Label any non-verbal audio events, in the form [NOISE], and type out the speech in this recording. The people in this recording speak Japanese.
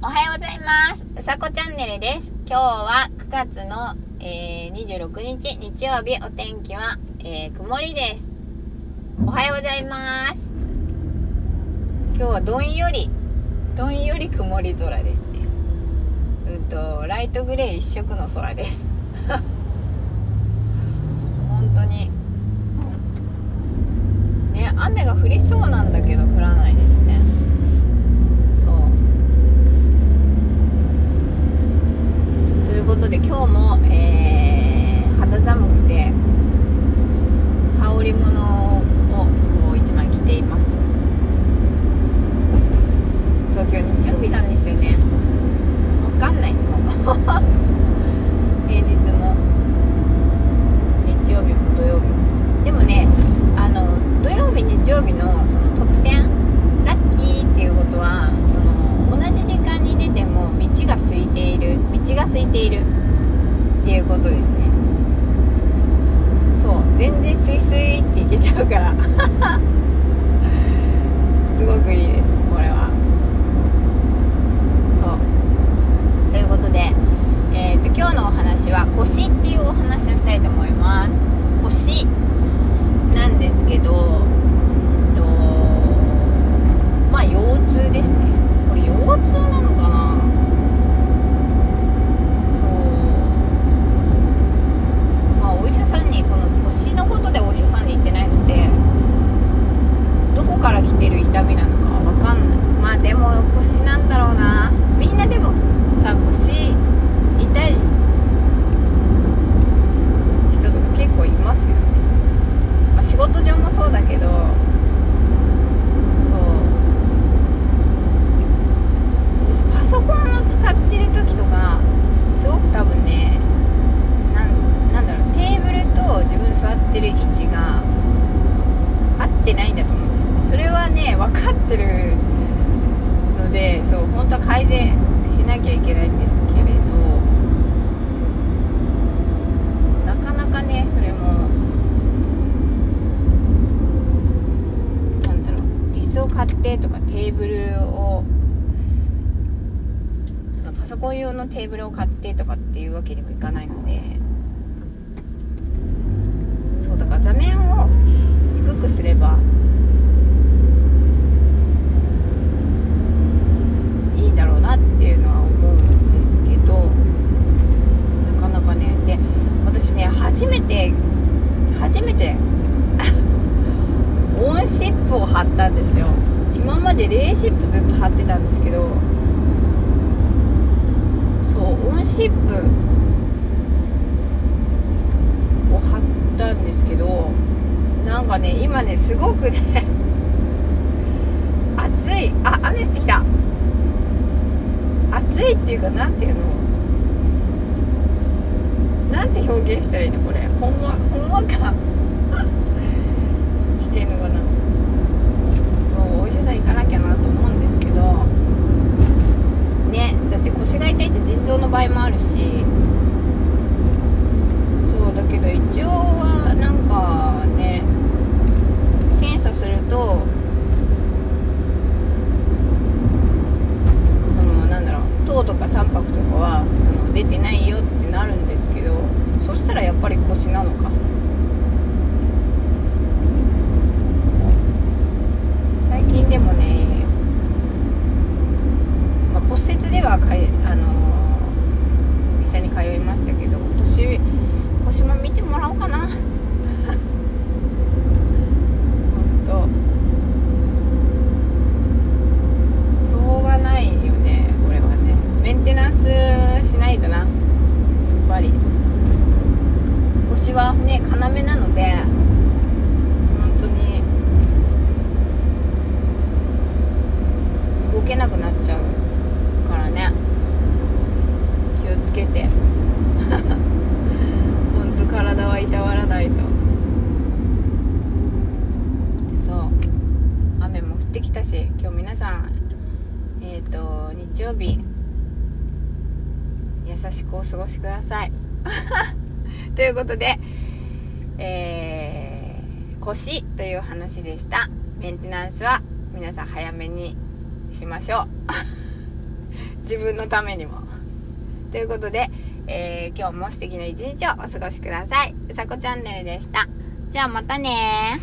おはようございます。うさこチャンネルです。今日は9月の、えー、26日日曜日お天気は、えー、曇りです。おはようございます。今日はどんより、どんより曇り空ですね。うんと、ライトグレー一色の空です。[LAUGHS] 本当に。ね、雨が降りそうなハからソコン用のテーブルを買ってとかっていうわけにもいかないのでそうだから座面を低くすればいいんだろうなっていうのは思うんですけどなかなかねで私ね初めて初めて [LAUGHS] オンシップを貼ったんですよ今までレーシップずっと貼ってたんですけどオンシップを貼ったんですけどなんかね今ねすごくね暑 [LAUGHS] いあ雨降ってきた暑いっていうかなんていうのなんて表現したらいいのこれほんわほんわか [LAUGHS] してんのかなそうお医者さん行かなきゃなと思よってなるんですけどそしたらやっぱり腰なのか最近でもね要なので本当に動けなくなっちゃうからね気をつけて [LAUGHS] 本当体はいたわらないとそう雨も降ってきたし今日皆さんえっ、ー、と日曜日優しくお過ごしください [LAUGHS] ということでえー、腰という話でしたメンテナンスは皆さん早めにしましょう [LAUGHS] 自分のためにもということで、えー、今日も素敵な一日をお過ごしください。うさこチャンネルでした。じゃあまたね